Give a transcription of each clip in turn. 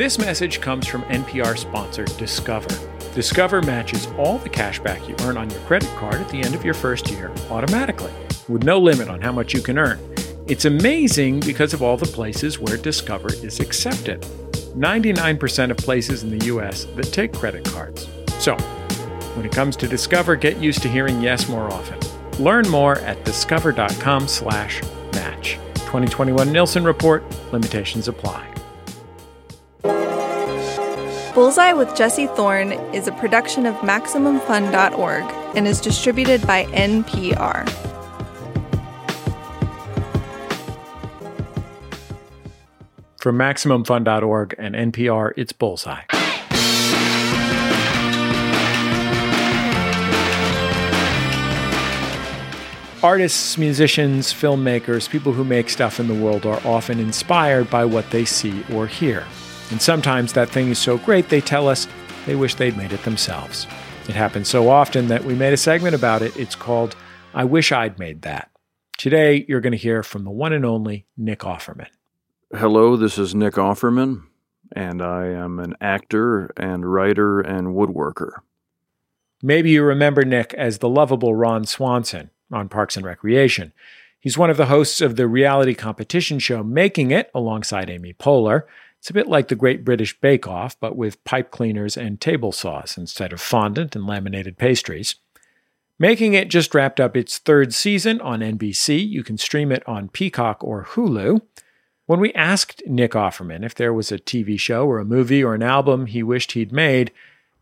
This message comes from NPR sponsor Discover. Discover matches all the cash back you earn on your credit card at the end of your first year automatically, with no limit on how much you can earn. It's amazing because of all the places where Discover is accepted. 99% of places in the US that take credit cards. So, when it comes to Discover, get used to hearing yes more often. Learn more at discover.com/match. 2021 Nielsen report. Limitations apply. Bullseye with Jesse Thorn is a production of MaximumFun.org and is distributed by NPR. From MaximumFun.org and NPR, it's Bullseye. Artists, musicians, filmmakers, people who make stuff in the world are often inspired by what they see or hear. And sometimes that thing is so great they tell us they wish they'd made it themselves. It happens so often that we made a segment about it. It's called I Wish I'd Made That. Today, you're going to hear from the one and only Nick Offerman. Hello, this is Nick Offerman, and I am an actor and writer and woodworker. Maybe you remember Nick as the lovable Ron Swanson on Parks and Recreation. He's one of the hosts of the reality competition show Making It alongside Amy Poehler. It's a bit like the Great British Bake Off, but with pipe cleaners and table saws instead of fondant and laminated pastries. Making It just wrapped up its third season on NBC. You can stream it on Peacock or Hulu. When we asked Nick Offerman if there was a TV show or a movie or an album he wished he'd made,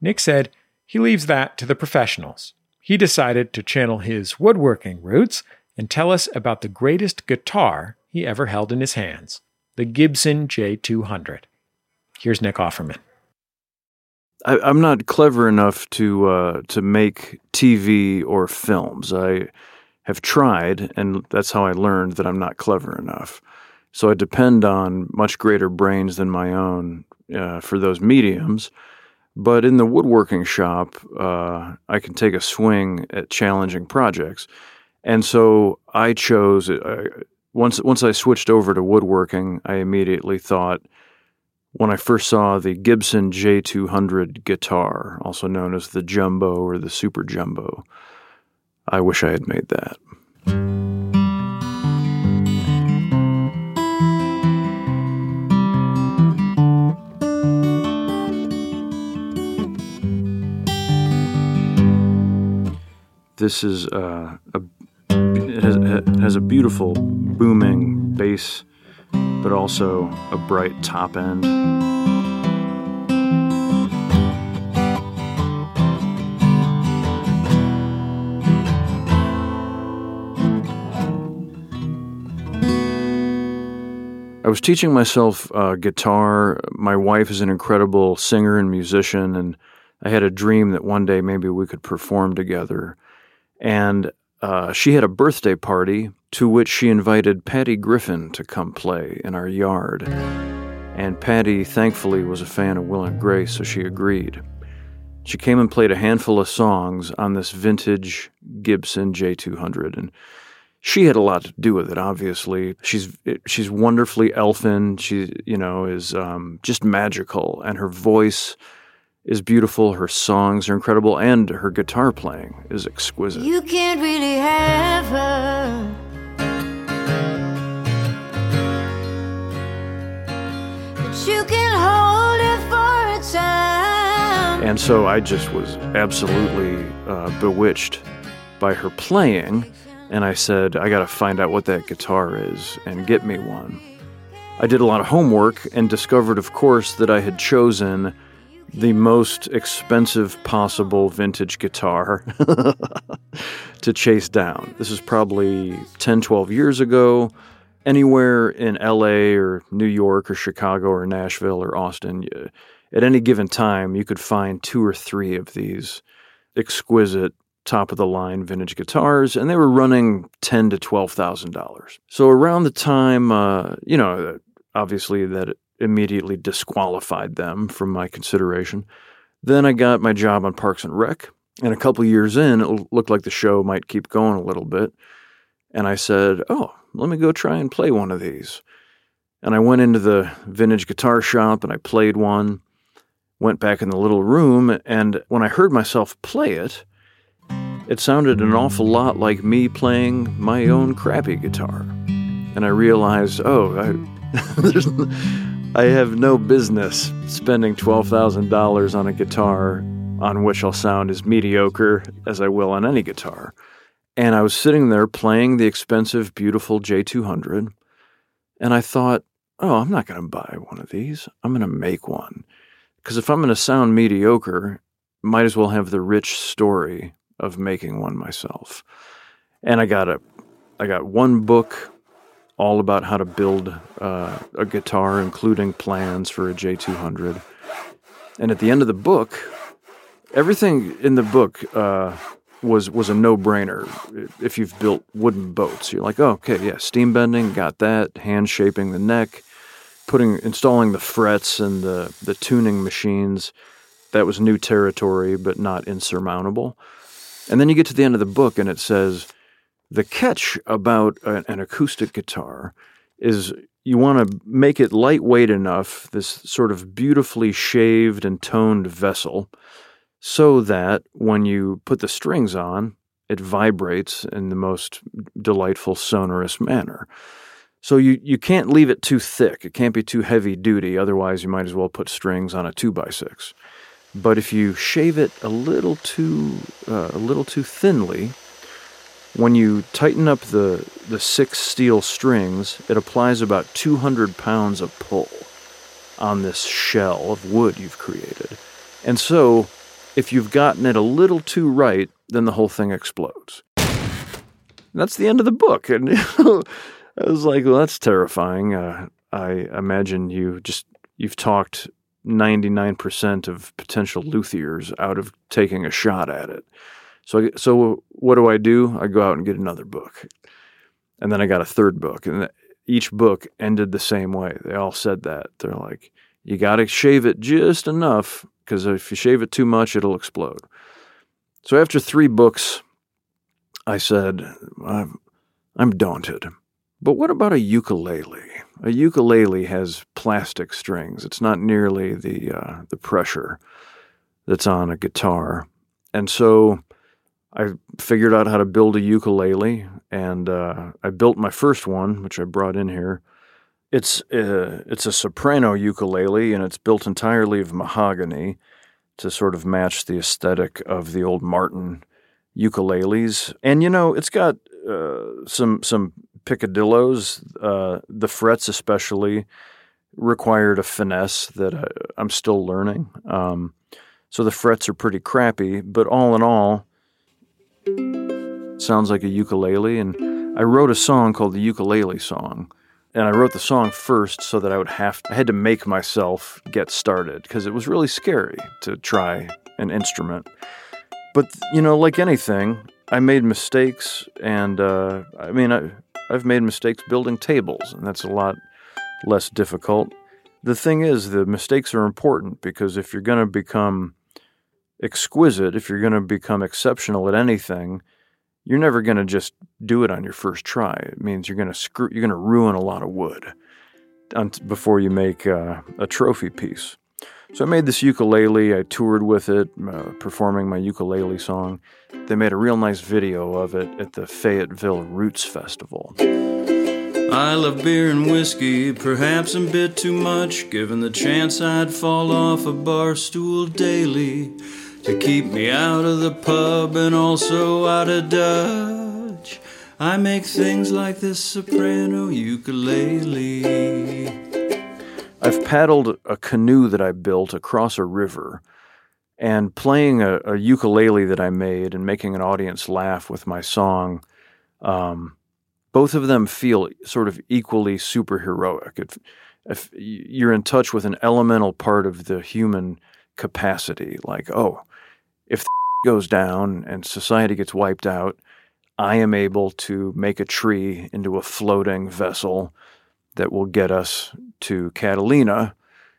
Nick said he leaves that to the professionals he decided to channel his woodworking roots and tell us about the greatest guitar he ever held in his hands the Gibson J200. Here's Nick Offerman. I, am not clever enough to uh, to make TV or films. I have tried, and that's how I learned that I'm not clever enough. So I depend on much greater brains than my own uh, for those mediums. But in the woodworking shop, uh, I can take a swing at challenging projects. And so I chose, uh, once, once I switched over to woodworking, I immediately thought, when I first saw the Gibson J200 guitar, also known as the Jumbo or the Super Jumbo, I wish I had made that. This is uh, a it has, has a beautiful booming bass, but also a bright top end. I was teaching myself uh, guitar. My wife is an incredible singer and musician, and I had a dream that one day maybe we could perform together and uh, she had a birthday party to which she invited Patty Griffin to come play in our yard. And Patty, thankfully, was a fan of Will and Grace, so she agreed. She came and played a handful of songs on this vintage Gibson J200, and she had a lot to do with it. Obviously, she's she's wonderfully elfin. She, you know, is um, just magical, and her voice is beautiful, her songs are incredible, and her guitar playing is exquisite. You can't really have her. You can hold it for a time. And so I just was absolutely uh, bewitched by her playing, and I said, I got to find out what that guitar is and get me one. I did a lot of homework and discovered, of course, that I had chosen the most expensive possible vintage guitar to chase down. This is probably 10, 12 years ago. Anywhere in LA or New York or Chicago or Nashville or Austin, at any given time, you could find two or three of these exquisite top of the line vintage guitars, and they were running ten to twelve thousand dollars. So around the time, uh, you know, obviously that immediately disqualified them from my consideration. Then I got my job on Parks and Rec, and a couple years in, it looked like the show might keep going a little bit. And I said, "Oh, let me go try and play one of these." And I went into the vintage guitar shop and I played one, went back in the little room, and when I heard myself play it, it sounded an awful lot like me playing my own crappy guitar. And I realized, oh, I, there's, I have no business spending $12,000 on a guitar on which I'll sound as mediocre as I will on any guitar. And I was sitting there playing the expensive, beautiful J200, and I thought, oh, I'm not going to buy one of these. I'm going to make one. Because if I'm going to sound mediocre, might as well have the rich story of making one myself. And I got a, I got one book all about how to build uh, a guitar, including plans for a J200. And at the end of the book, everything in the book uh, was was a no brainer. If you've built wooden boats, you're like, oh, okay, yeah, steam bending, got that. Hand shaping the neck, putting installing the frets and the the tuning machines. That was new territory, but not insurmountable. And then you get to the end of the book, and it says the catch about an acoustic guitar is you want to make it lightweight enough, this sort of beautifully shaved and toned vessel, so that when you put the strings on, it vibrates in the most delightful sonorous manner. So you, you can't leave it too thick. It can't be too heavy duty. Otherwise, you might as well put strings on a two by six. But if you shave it a little too uh, a little too thinly, when you tighten up the the six steel strings, it applies about 200 pounds of pull on this shell of wood you've created. And so, if you've gotten it a little too right, then the whole thing explodes. And that's the end of the book. And I was like, well, that's terrifying. Uh, I imagine you just you've talked 99% of potential luthiers out of taking a shot at it. So, so what do I do? I go out and get another book. And then I got a third book. And each book ended the same way. They all said that. They're like, you got to shave it just enough because if you shave it too much, it'll explode. So after three books, I said, I'm, I'm daunted. But what about a ukulele? A ukulele has plastic strings. It's not nearly the uh, the pressure that's on a guitar, and so I figured out how to build a ukulele, and uh, I built my first one, which I brought in here. It's uh, it's a soprano ukulele, and it's built entirely of mahogany to sort of match the aesthetic of the old Martin ukuleles. And you know, it's got uh, some some picadillos, uh, the frets especially, required a finesse that I, am still learning. Um, so the frets are pretty crappy, but all in all, sounds like a ukulele. And I wrote a song called the Ukulele Song. And I wrote the song first so that I would have I had to make myself get started because it was really scary to try an instrument. But you know, like anything, I made mistakes, and uh, I mean, I, I've made mistakes building tables, and that's a lot less difficult. The thing is, the mistakes are important because if you're going to become exquisite, if you're going to become exceptional at anything, you're never going to just do it on your first try. It means you're going to screw, you're going to ruin a lot of wood before you make uh, a trophy piece. So I made this ukulele. I toured with it, uh, performing my ukulele song. They made a real nice video of it at the Fayetteville Roots Festival. I love beer and whiskey, perhaps a bit too much, given the chance I'd fall off a bar stool daily to keep me out of the pub and also out of Dutch. I make things like this soprano ukulele. I've paddled a canoe that I built across a river and playing a, a, ukulele that I made and making an audience laugh with my song. Um, both of them feel sort of equally superheroic. If, if you're in touch with an elemental part of the human capacity, like, oh, if the goes down and society gets wiped out, I am able to make a tree into a floating vessel that will get us to Catalina,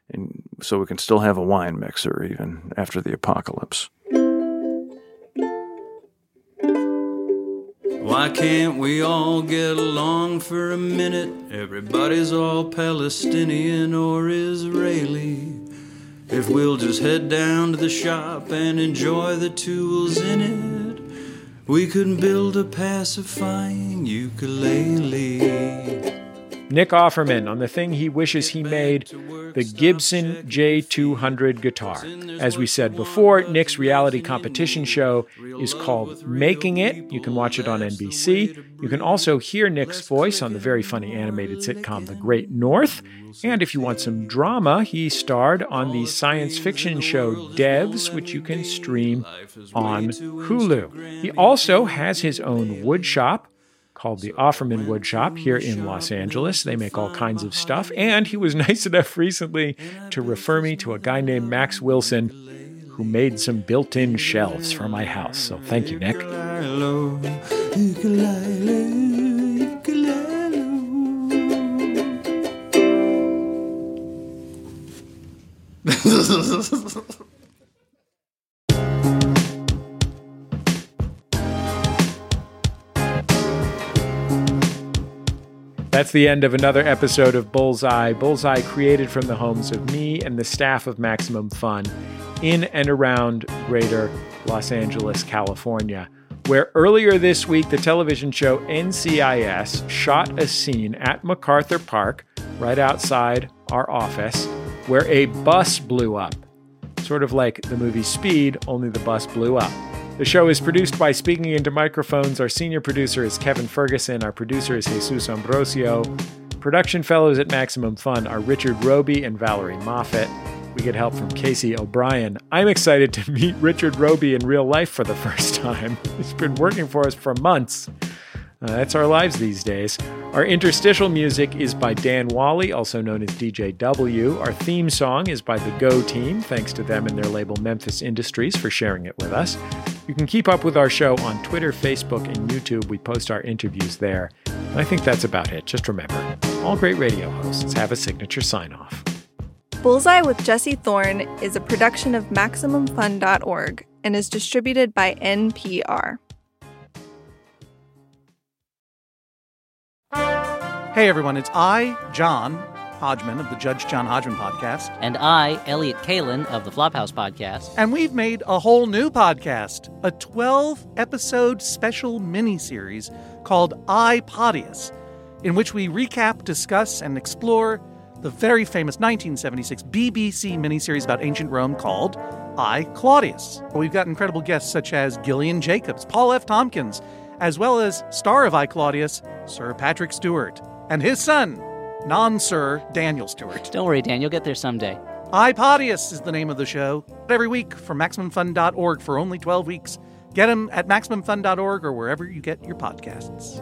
and so we can still have a wine mixer even after the apocalypse. Why can't we all get along for a minute? Everybody's all Palestinian or Israeli. If we'll just head down to the shop and enjoy the tools in it, we could build a pacifying ukulele. Nick Offerman on the thing he wishes he made the Gibson J200 guitar. As we said before, Nick's reality competition show is called Making It. You can watch it on NBC. You can also hear Nick's voice on the very funny animated sitcom The Great North. And if you want some drama, he starred on the science fiction show Devs, which you can stream on Hulu. He also has his own wood shop called the Offerman Woodshop here in Los Angeles. They make all kinds of stuff. And he was nice enough recently to refer me to a guy named Max Wilson who made some built in shelves for my house. So thank you, Nick. That's the end of another episode of Bullseye. Bullseye created from the homes of me and the staff of Maximum Fun in and around greater Los Angeles, California, where earlier this week the television show NCIS shot a scene at MacArthur Park, right outside our office, where a bus blew up. Sort of like the movie Speed, only the bus blew up. The show is produced by Speaking Into Microphones. Our senior producer is Kevin Ferguson. Our producer is Jesus Ambrosio. Production fellows at Maximum Fun are Richard Roby and Valerie Moffett. We get help from Casey O'Brien. I'm excited to meet Richard Roby in real life for the first time. He's been working for us for months. Uh, that's our lives these days. Our interstitial music is by Dan Wally, also known as DJW. Our theme song is by the Go Team, thanks to them and their label Memphis Industries for sharing it with us. You can keep up with our show on Twitter, Facebook, and YouTube. We post our interviews there. And I think that's about it. Just remember all great radio hosts have a signature sign off. Bullseye with Jesse Thorn is a production of MaximumFun.org and is distributed by NPR. Hey everyone, it's I, John Hodgman of the Judge John Hodgman podcast, And I, Elliott Kalan of the Flophouse Podcast. and we've made a whole new podcast, a 12 episode special mini series called iPodius, in which we recap, discuss, and explore the very famous 1976 BBC miniseries about ancient Rome called I Claudius. We've got incredible guests such as Gillian Jacobs, Paul F. Tompkins, as well as star of I Claudius, Sir Patrick Stewart, and his son, non Sir Daniel Stewart. Don't worry, Dan, you'll get there someday. iPodius is the name of the show. Every week from MaximumFun.org for only 12 weeks. Get them at MaximumFun.org or wherever you get your podcasts.